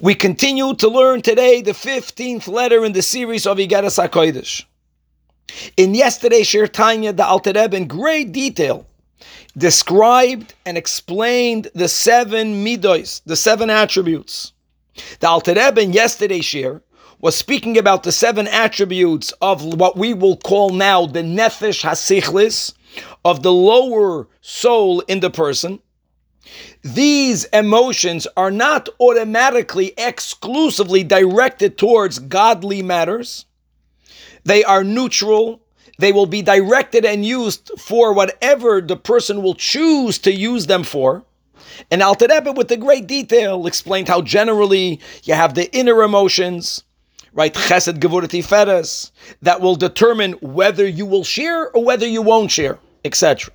We continue to learn today the 15th letter in the series of Igeres HaKodesh. In yesterday's Shiur Tanya, the Alter Rebbe in great detail described and explained the seven midos, the seven attributes. The Alter Rebbe in yesterday's Shiur was speaking about the seven attributes of what we will call now the Nefesh HaSichlis, of the lower soul in the person. These emotions are not automatically exclusively directed towards godly matters. They are neutral. They will be directed and used for whatever the person will choose to use them for. And Alter Rebbe, with the great detail, explained how generally you have the inner emotions, right? Chesed, Gevurah, Tiferes, that will determine whether you will share or whether you won't share, etc.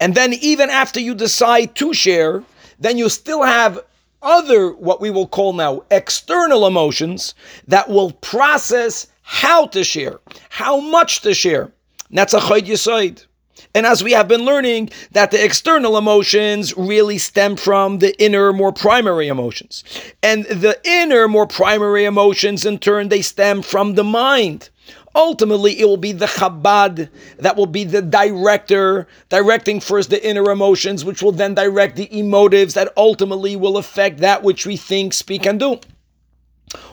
And then even after you decide to share, then you still have other, what we will call now, external emotions that will process how to share, how much to share. And that's a chayd yisoid. And as we have been learning, that the external emotions really stem from the inner, more primary emotions. And the inner, more primary emotions, in turn, they stem from the mind. Ultimately, it will be the Chabad that will be the director, directing first the inner emotions, which will then direct the emotives that ultimately will affect that which we think, speak, and do.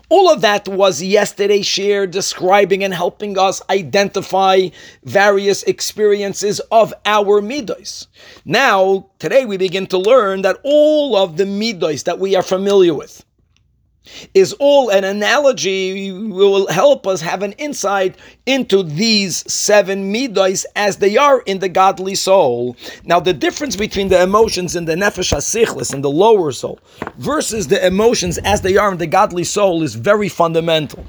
All of that was yesterday shared, describing and helping us identify various experiences of our midos. Now, today we begin to learn that all of the midos that we are familiar with, is all an analogy will help us have an insight into these seven midos as they are in the godly soul. Now, the difference between the emotions in the nefesh hasichlis in the lower soul versus the emotions as they are in the godly soul is very fundamental,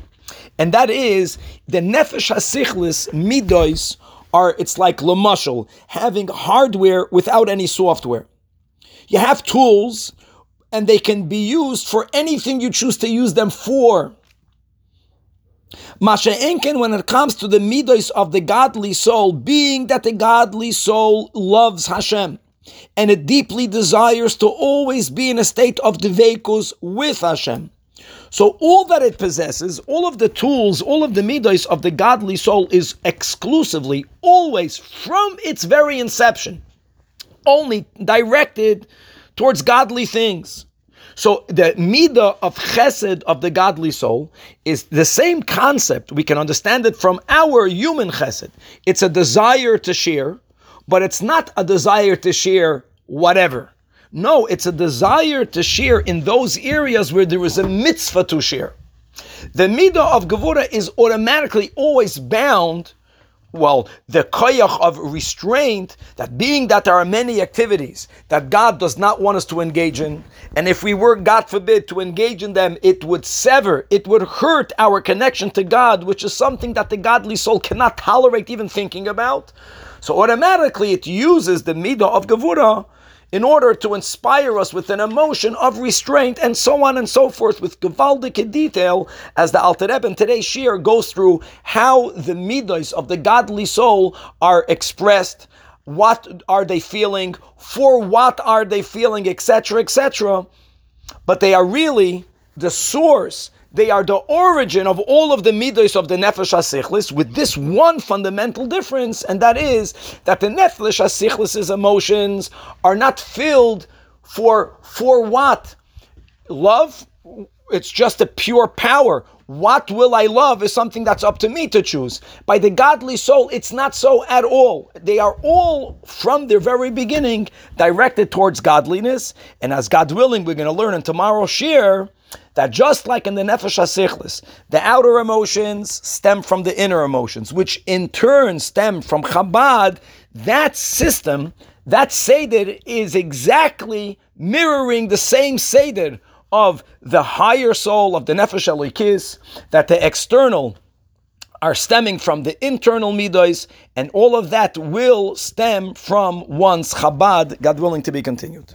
and that is the nefesh hasichlis midos are it's like lamashal having hardware without any software. You have tools and they can be used for anything you choose to use them for. Masha Enken, when it comes to the midos of the godly soul, being that the godly soul loves Hashem and it deeply desires to always be in a state of devekus with Hashem. So all that it possesses, all of the tools, all of the midos of the godly soul is exclusively, always, from its very inception, only directed towards godly things. So the midah of chesed of the godly soul is the same concept. We can understand it from our human chesed. It's a desire to share, but it's not a desire to share whatever. No, it's a desire to share in those areas where there is a mitzvah to share. The midah of gevura is automatically always bound well, the koyach of restraint, that being that there are many activities that God does not want us to engage in, and if we were, God forbid, to engage in them, it would sever, it would hurt our connection to God, which is something that the godly soul cannot tolerate even thinking about. So automatically it uses the midah of Gevura in order to inspire us with an emotion of restraint and so on and so forth with gewaldige detail as the Alter Rebbe in today's shiur goes through how the midos of the godly soul are expressed, what are they feeling, for what are they feeling, etc., etc. But they are really the source they are the origin of all of the midos of the nefesh hasichlis, with this one fundamental difference, and that is that the nefesh hasichlis's emotions are not filled for for what love. It's just a pure power. What will I love is something that's up to me to choose. By the godly soul, it's not so at all. They are all, from their very beginning, directed towards godliness. And as God willing, we're going to learn in tomorrow's share that just like in the nefesh hasichlis, the outer emotions stem from the inner emotions, which in turn stem from Chabad. That system, that seder, is exactly mirroring the same seder of the higher soul of the nefesh elokis, that the external are stemming from the internal midos, and all of that will stem from one's Chabad, God willing to be continued.